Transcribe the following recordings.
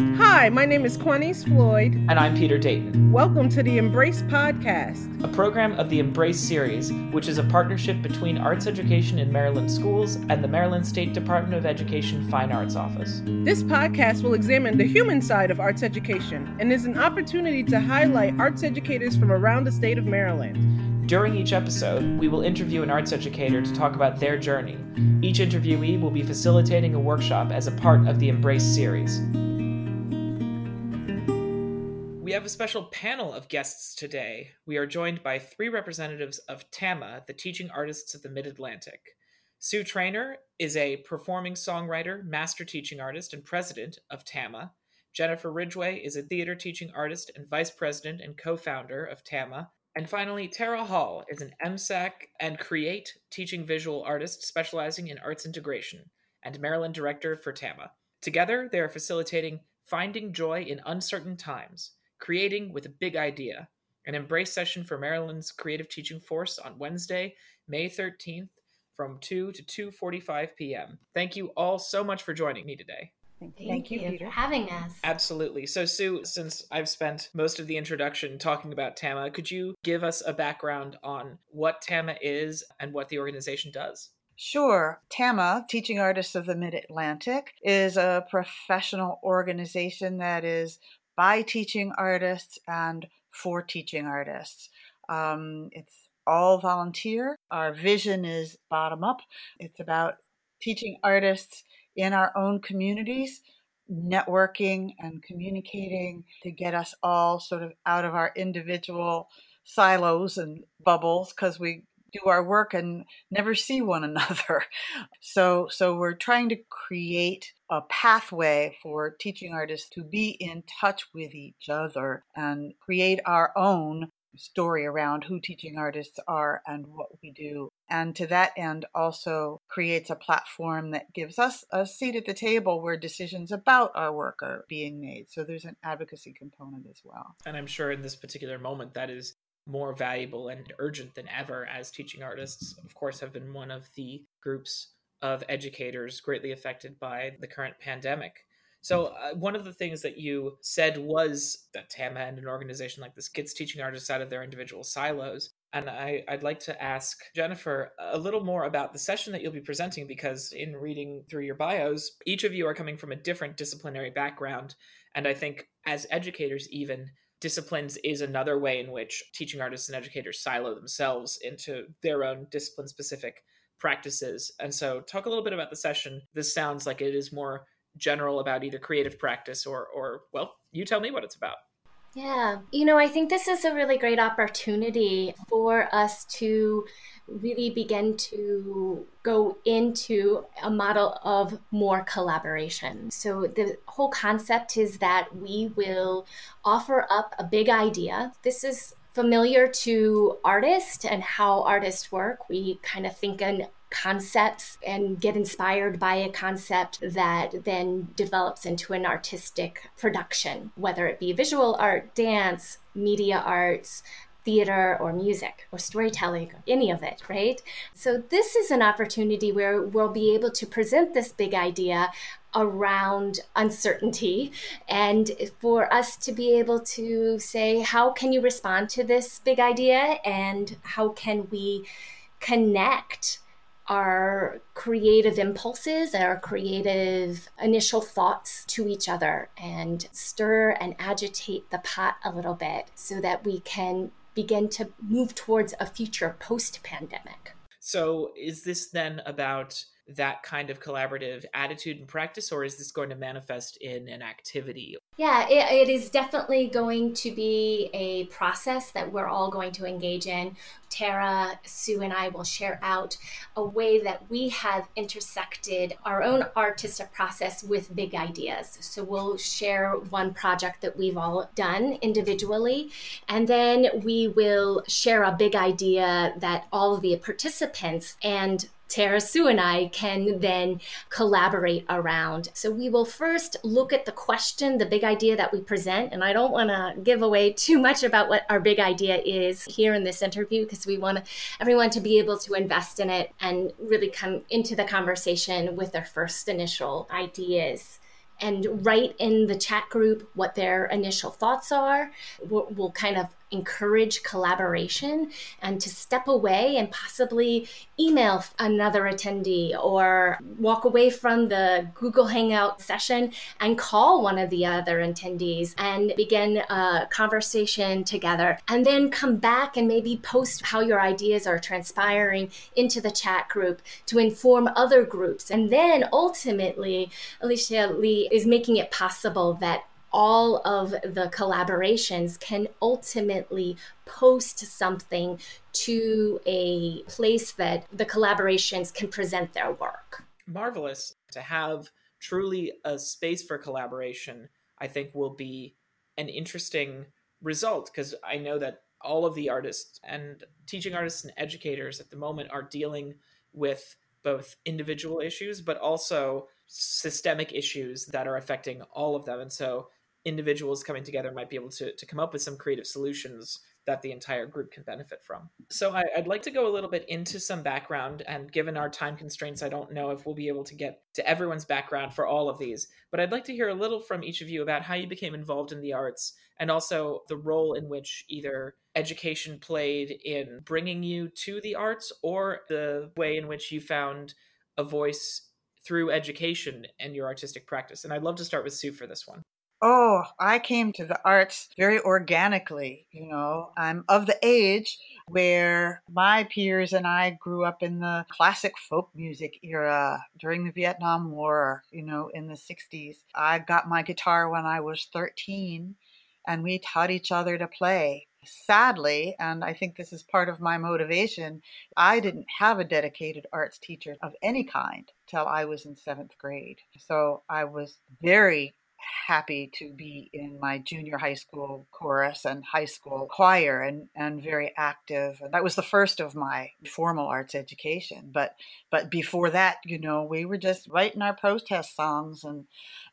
Hi, my name is Quanice Floyd. And I'm Peter Dayton. Welcome to the Embrace Podcast, a program of the Embrace series, which is a partnership between arts education in Maryland schools and the Maryland State Department of Education Fine Arts Office. This podcast will examine the human side of arts education and is an opportunity to highlight arts educators from around the state of Maryland. During each episode, we will interview an arts educator to talk about their journey. Each interviewee will be facilitating a workshop as a part of the Embrace series. We have a special panel of guests today. We are joined by three representatives of TAMA, the Teaching Artists of the Mid Atlantic. Sue Trainor is a performing songwriter, master teaching artist, and president of TAMA. Jennifer Ridgway is a theater teaching artist and vice president and co founder of TAMA. And finally, Tara Hall is an MSAC and Create teaching visual artist specializing in arts integration and Maryland director for TAMA. Together, they are facilitating Finding Joy in Uncertain Times Creating with a Big Idea, an embrace session for Maryland's creative teaching force on Wednesday, May 13th from 2 to 2:45 p.m. Thank you all so much for joining me today. Thank, Thank you, you for having us. Absolutely. So, Sue, since I've spent most of the introduction talking about TAMA, could you give us a background on what TAMA is and what the organization does? Sure. TAMA, Teaching Artists of the Mid Atlantic, is a professional organization that is by teaching artists and for teaching artists. Um, it's all volunteer. Our vision is bottom up. It's about teaching artists in our own communities, networking and communicating to get us all sort of out of our individual silos and bubbles because we do our work and never see one another. So so we're trying to create a pathway for teaching artists to be in touch with each other and create our own story around who teaching artists are and what we do. And to that end, also creates a platform that gives us a seat at the table where decisions about our work are being made. So there's an advocacy component as well. And I'm sure in this particular moment, that is more valuable and urgent than ever as teaching artists, of course, have been one of the groups of educators greatly affected by the current pandemic. So, uh, one of the things that you said was that TAMA and an organization like this gets teaching artists out of their individual silos. And I, would like to ask Jennifer a little more about the session that you'll be presenting because, in reading through your bios, each of you are coming from a different disciplinary background. And I think, as educators, even, disciplines is another way in which teaching artists and educators silo themselves into their own discipline specific practices. And so, talk a little bit about the session. This sounds like it is more general about either creative practice or, or well, you tell me what it's about. Yeah, you know, I think this is a really great opportunity for us to really begin to go into a model of more collaboration. So, the whole concept is that we will offer up a big idea. This is familiar to artists and how artists work. We kind of think in concepts and get inspired by a concept that then develops into an artistic production, whether it be visual art, dance, media arts, theater or music or storytelling, any of it, right? So, this is an opportunity where we'll be able to present this big idea around uncertainty and for us to be able to say, how can you respond to this big idea and how can we connect? Our creative impulses, our creative initial thoughts to each other and stir and agitate the pot a little bit so that we can begin to move towards a future post pandemic. So, is this then about that kind of collaborative attitude and practice, or is this going to manifest in an activity? Yeah, it, it is definitely going to be a process that we're all going to engage in. Tara, Sue, and I will share out a way that we have intersected our own artistic process with big ideas. So we'll share one project that we've all done individually, and then we will share a big idea that all of the participants and Tara Sue and I can then collaborate around. So we will first look at the question, the big idea that we present. And I don't want to give away too much about what our big idea is here in this interview because we want everyone to be able to invest in it and really come into the conversation with their first initial ideas. and write in the chat group what their initial thoughts are. We'll, we'll kind of encourage collaboration and to step away and possibly email another attendee or walk away from the Google Hangout session and call one of the other attendees and begin a conversation together. And then come back and maybe post how your ideas are transpiring into the chat group to inform other groups. And then ultimately, Alicia Lee is making it possible that all of the collaborations can ultimately post something to a place that the collaborations can present their work. Marvelous. To have truly a space for collaboration, I think will be an interesting result because I know that all of the artists and teaching artists and educators at the moment are dealing with both individual issues but also systemic issues that are affecting all of them and so individuals coming together might be able to, to come up with some creative solutions that the entire group can benefit from. So I, would like to go a little bit into some background, and given our time constraints, I don't know if we'll be able to get to everyone's background for all of these, but I'd like to hear a little from each of you about how you became involved in the arts and also the role in which either education played in bringing you to the arts or the way in which you found a voice through education and your artistic practice. And I'd love to start with Sue for this one. Oh, I came to the arts very organically. You know, I'm of the age where my peers and I grew up in the classic folk music era during the Vietnam War, you know, in the 60s. I got my guitar when I was 13 and we taught each other to play. Sadly, and I think this is part of my motivation, I didn't have a dedicated arts teacher of any kind till I was in seventh grade. So I was very happy to be in my junior high school chorus and high school choir and, and very active. That was the first of my formal arts education. But but before that, you know, we were just writing our protest songs and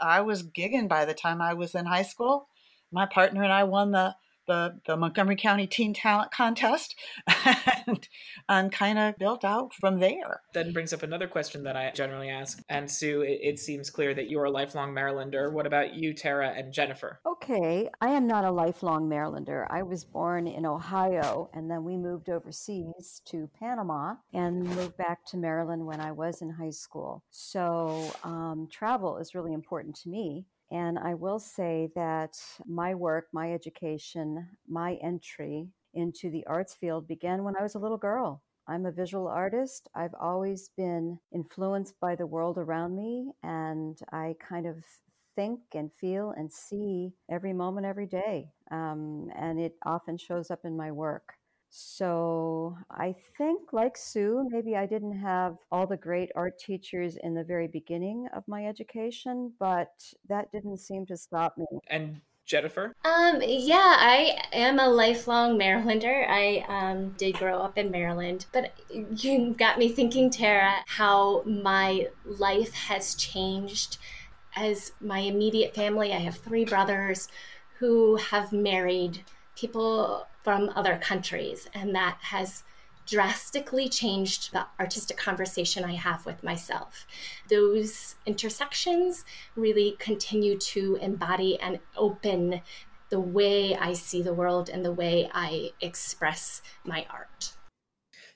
I was gigging by the time I was in high school. My partner and I won the the, the Montgomery County Teen Talent Contest and, and kind of built out from there. That brings up another question that I generally ask. And Sue, it, it seems clear that you're a lifelong Marylander. What about you, Tara and Jennifer? Okay, I am not a lifelong Marylander. I was born in Ohio and then we moved overseas to Panama and moved back to Maryland when I was in high school. So um, travel is really important to me. And I will say that my work, my education, my entry into the arts field began when I was a little girl. I'm a visual artist. I've always been influenced by the world around me, and I kind of think and feel and see every moment, every day. Um, and it often shows up in my work. So I think, like Sue, maybe I didn't have all the great art teachers in the very beginning of my education, but that didn't seem to stop me. And Jennifer? Um, yeah, I am a lifelong Marylander. I um, did grow up in Maryland, but you got me thinking, Tara, how my life has changed as my immediate family. I have three brothers who have married people from other countries. And that has drastically changed the artistic conversation I have with myself. Those intersections really continue to embody and open the way I see the world and the way I express my art.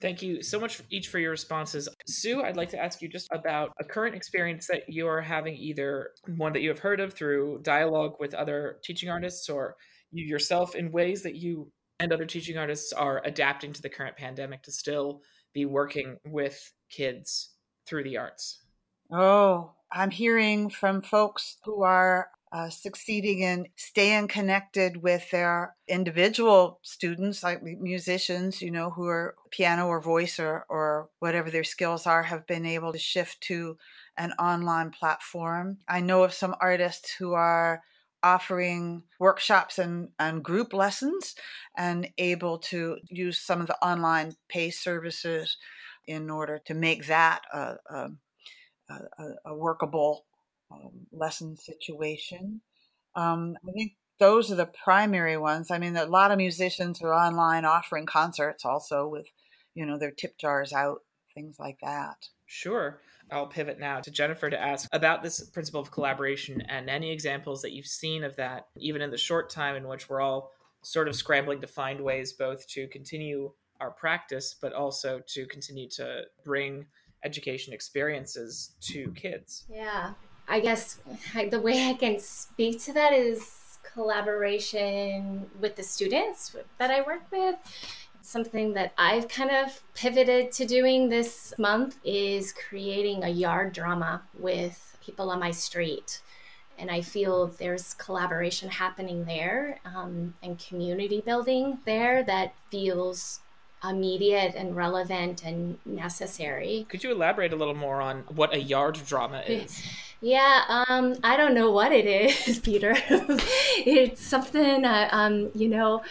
Thank you so much each for your responses. Sue, I'd like to ask you just about a current experience that you are having, either one that you have heard of through dialogue with other teaching artists or you yourself in ways that you and other teaching artists are adapting to the current pandemic to still be working with kids through the arts? Oh, I'm hearing from folks who are uh, succeeding in staying connected with their individual students, like musicians, you know, who are piano or voice or, or whatever their skills are, have been able to shift to an online platform. I know of some artists who are offering workshops and, and group lessons and able to use some of the online pay services in order to make that a, a, a, a workable um, lesson situation. Um, I think those are the primary ones. I mean, a lot of musicians are online offering concerts also with, you know, their tip jars out, things like that. Sure. I'll pivot now to Jennifer to ask about this principle of collaboration and any examples that you've seen of that, even in the short time in which we're all sort of scrambling to find ways both to continue our practice, but also to continue to bring education experiences to kids. Yeah. I guess the way I can speak to that is collaboration with the students that I work with something that I've kind of pivoted to doing this month is creating a yard drama with people on my street. And I feel there's collaboration happening there um, and community building there that feels immediate and relevant and necessary. Could you elaborate a little more on what a yard drama is? Yeah, um, I don't know what it is, Peter. it's something, uh, um, you know,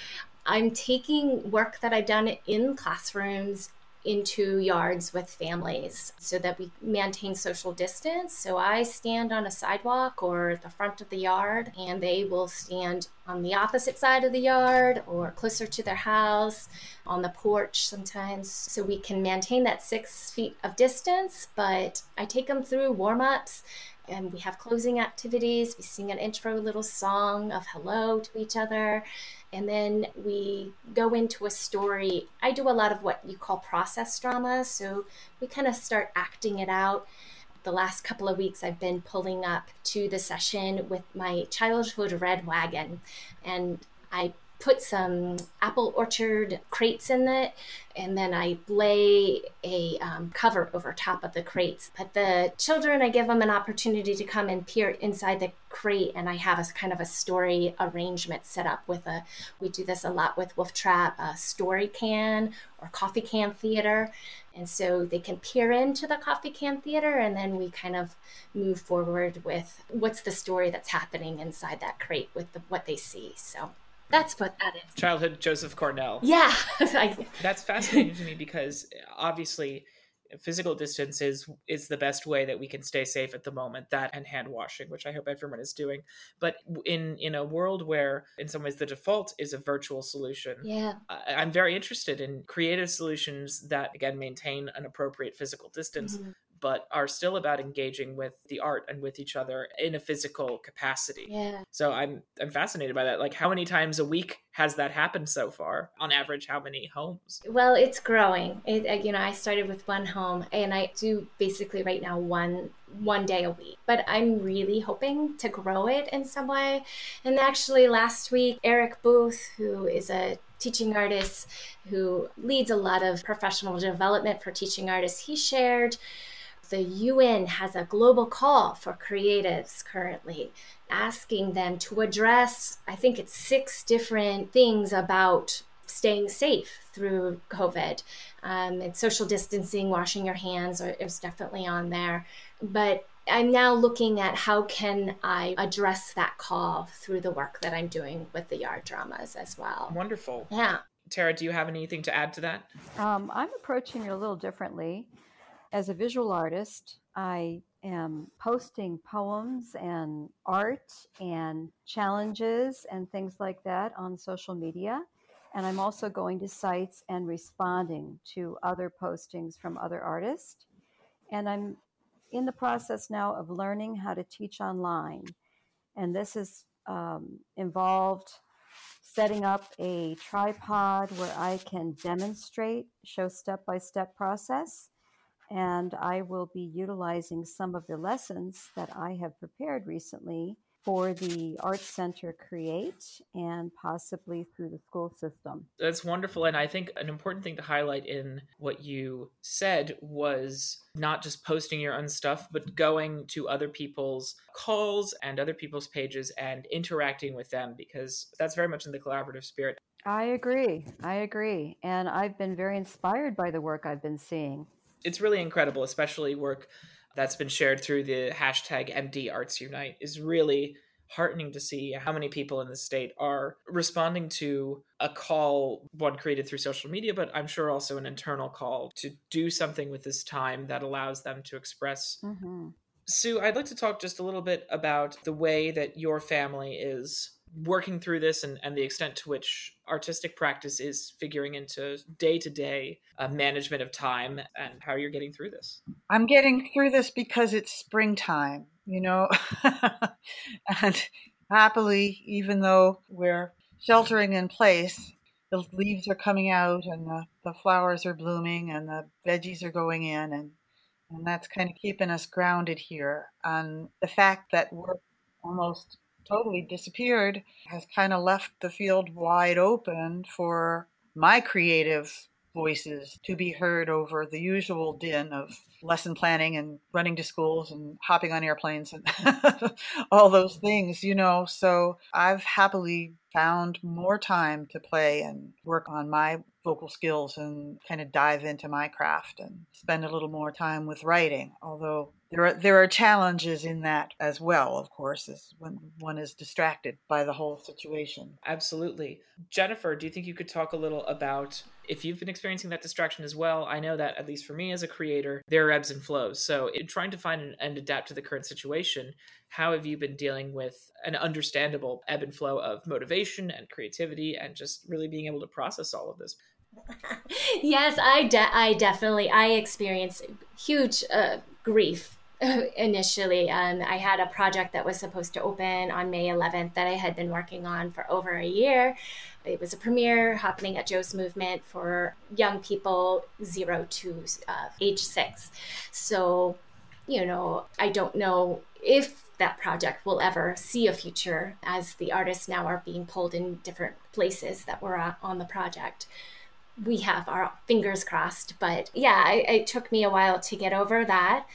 I'm taking work that I've done in classrooms into yards with families so that we maintain social distance. So I stand on a sidewalk or the front of the yard, and they will stand on the opposite side of the yard or closer to their house, on the porch sometimes. So we can maintain that six feet of distance, but I take them through warm ups and we have closing activities. We sing an intro little song of hello to each other and then we go into a story. I do a lot of what you call process drama, so we kind of start acting it out. The last couple of weeks, I've been pulling up to the session with my childhood red wagon, and I put some apple orchard crates in it and then I lay a um, cover over top of the crates. But the children, I give them an opportunity to come and peer inside the crate, and I have a kind of a story arrangement set up with a. We do this a lot with Wolf Trap, a story can or coffee can theater, and so they can peer into the coffee can theater, and then we kind of move forward with what's the story that's happening inside that crate with the, what they see. So that's what that is. Childhood Joseph Cornell. Yeah. That's fascinating to me because obviously physical distance is is the best way that we can stay safe at the moment that and hand washing which i hope everyone is doing but in in a world where in some ways the default is a virtual solution yeah I, i'm very interested in creative solutions that again maintain an appropriate physical distance mm-hmm but are still about engaging with the art and with each other in a physical capacity. Yeah. So I'm I'm fascinated by that. Like how many times a week has that happened so far? On average, how many homes? Well, it's growing. It, uh, you know, I started with one home and I do basically right now one one day a week. But I'm really hoping to grow it in some way. And actually last week Eric Booth, who is a teaching artist who leads a lot of professional development for teaching artists, he shared the UN has a global call for creatives currently, asking them to address, I think it's six different things about staying safe through COVID. Um, and social distancing, washing your hands, it was definitely on there. But I'm now looking at how can I address that call through the work that I'm doing with the yard dramas as well. Wonderful. Yeah. Tara, do you have anything to add to that? Um, I'm approaching it a little differently as a visual artist, I am posting poems and art and challenges and things like that on social media. And I'm also going to sites and responding to other postings from other artists. And I'm in the process now of learning how to teach online. And this has um, involved setting up a tripod where I can demonstrate, show step by step process and I will be utilizing some of the lessons that I have prepared recently for the Art Center Create and possibly through the school system. That's wonderful. And I think an important thing to highlight in what you said was not just posting your own stuff, but going to other people's calls and other people's pages and interacting with them because that's very much in the collaborative spirit. I agree. I agree. And I've been very inspired by the work I've been seeing it's really incredible, especially work that's been shared through the hashtag MD Arts Unite is really heartening to see how many people in the state are responding to a call one created through social media but i'm sure also an internal call to do something with this time that allows them to express mm-hmm. sue i'd like to talk just a little bit about the way that your family is working through this and, and the extent to which artistic practice is figuring into day to day management of time and how you're getting through this. I'm getting through this because it's springtime, you know, and happily, even though we're sheltering in place, the leaves are coming out and the, the flowers are blooming and the veggies are going in and and that's kind of keeping us grounded here. And the fact that we're almost totally disappeared has kind of left the field wide open for my creative voices to be heard over the usual din of lesson planning and running to schools and hopping on airplanes and all those things, you know. So I've happily found more time to play and work on my vocal skills and kind of dive into my craft and spend a little more time with writing. Although there are there are challenges in that as well, of course, as when one is distracted by the whole situation. Absolutely. Jennifer, do you think you could talk a little about if you've been experiencing that distraction as well? I know that at least for me as a creator, there are ebbs and flows. So in trying to find and adapt to the current situation, how have you been dealing with an understandable ebb and flow of motivation and creativity and just really being able to process all of this? Yes, I de- I definitely I experienced huge uh, grief initially. Um, I had a project that was supposed to open on May 11th that I had been working on for over a year. It was a premiere happening at Joe's Movement for young people zero to uh, age six. So, you know, I don't know if that project will ever see a future as the artists now are being pulled in different places that were on the project we have our fingers crossed. But yeah, it, it took me a while to get over that.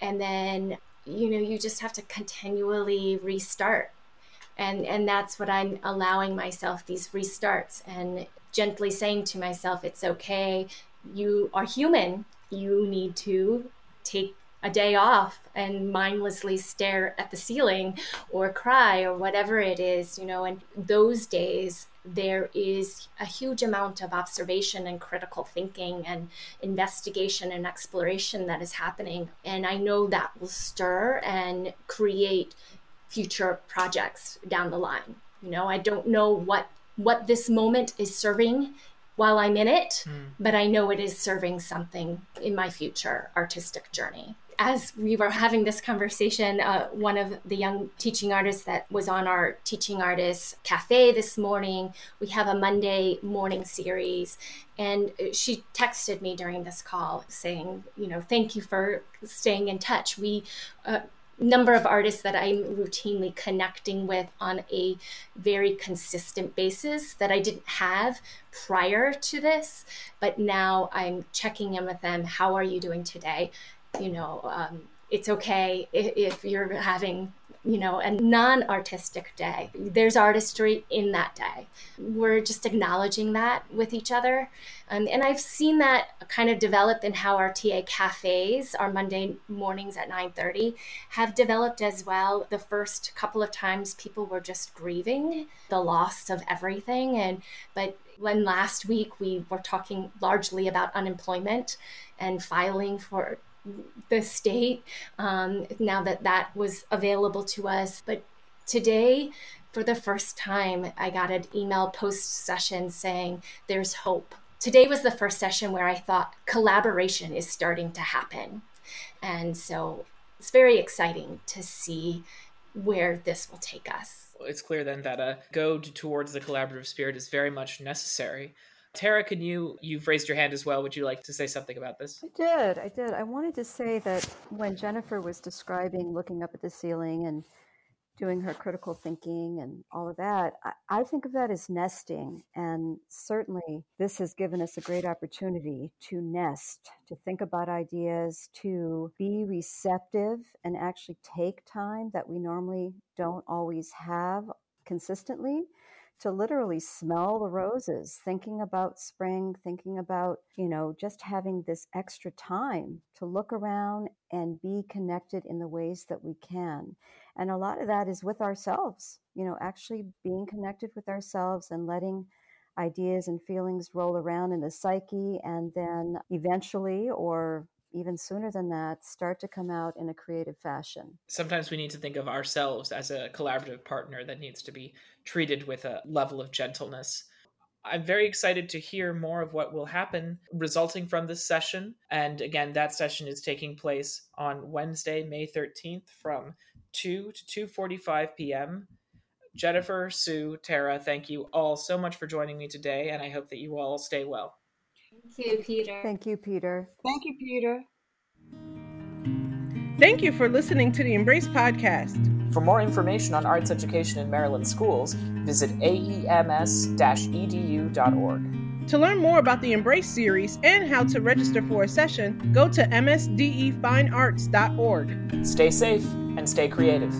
And then, you know, you just have to continually restart. And, and that's what I'm allowing myself these restarts and gently saying to myself, it's okay. You are human. You need to take a day off and mindlessly stare at the ceiling or cry or whatever it is, you know, and those days there is a huge amount of observation and critical thinking and investigation and exploration that is happening. And I know that will stir and create future projects down the line. You know, I don't know what what this moment is serving while I'm in it, mm. but I know it is serving something in my future artistic journey as we were having this conversation, uh, one of the young teaching artists that was on our teaching artists cafe this morning, we have a Monday morning series, and she texted me during this call saying, you know, thank you for staying in touch. We uh, number of artists that I'm routinely connecting with on a very consistent basis that I didn't have prior to this, but now I'm checking in with them. How are you doing today? You know, um, it's okay if, if you're having you know, a non artistic day. There's artistry in that day. We're just acknowledging that with each other. Um, and I've seen that kind of develop in how our TA cafes, our Monday mornings at 9:30, have developed as well. The first couple of times people were just grieving the loss of everything. And but when last week we were talking largely about unemployment and filing for the state um, now that that was available to us. But today, for the first time, I got an email post session saying there's hope. Today was the first session where I thought collaboration is starting to happen. And so it's very exciting to see where this will take us. It's clear then that a go towards the collaborative spirit is very much necessary. Tara, can you, you've raised your hand as well. Would you like to say something about this? I did. I did. I wanted to say that when Jennifer was describing looking up at the ceiling and doing her critical thinking and all of that, I, I, think of that as nesting. And certainly, this has given us a great opportunity to nest, to think about ideas, to be receptive and actually take time that we normally don't always have consistently to literally smell the roses, thinking about spring, thinking about, you know, just having this extra time to look around and be connected in the ways that we can. And a lot of that is with ourselves, you know, actually being connected with ourselves and letting ideas and feelings roll around in the psyche and then eventually or even sooner than that, start to come out in a creative fashion. Sometimes we need to think of ourselves as a collaborative partner that needs to be treated with a level of gentleness. I'm very excited to hear more of what will happen resulting from this session. And again, that session is taking place on Wednesday, May 13th from 2 to 2:45 p.m. Jennifer, Sue, Tara, thank you all so much for joining me today and I hope that you all stay well. Thank you, Peter. Thank you, Peter. Thank you, Peter. Thank you for listening to the Embrace podcast. For more information on arts education in Maryland schools, visit aems-edu.org. To learn more about the Embrace series and how to register for a session, go to msdefinearts.org. Stay safe and stay creative.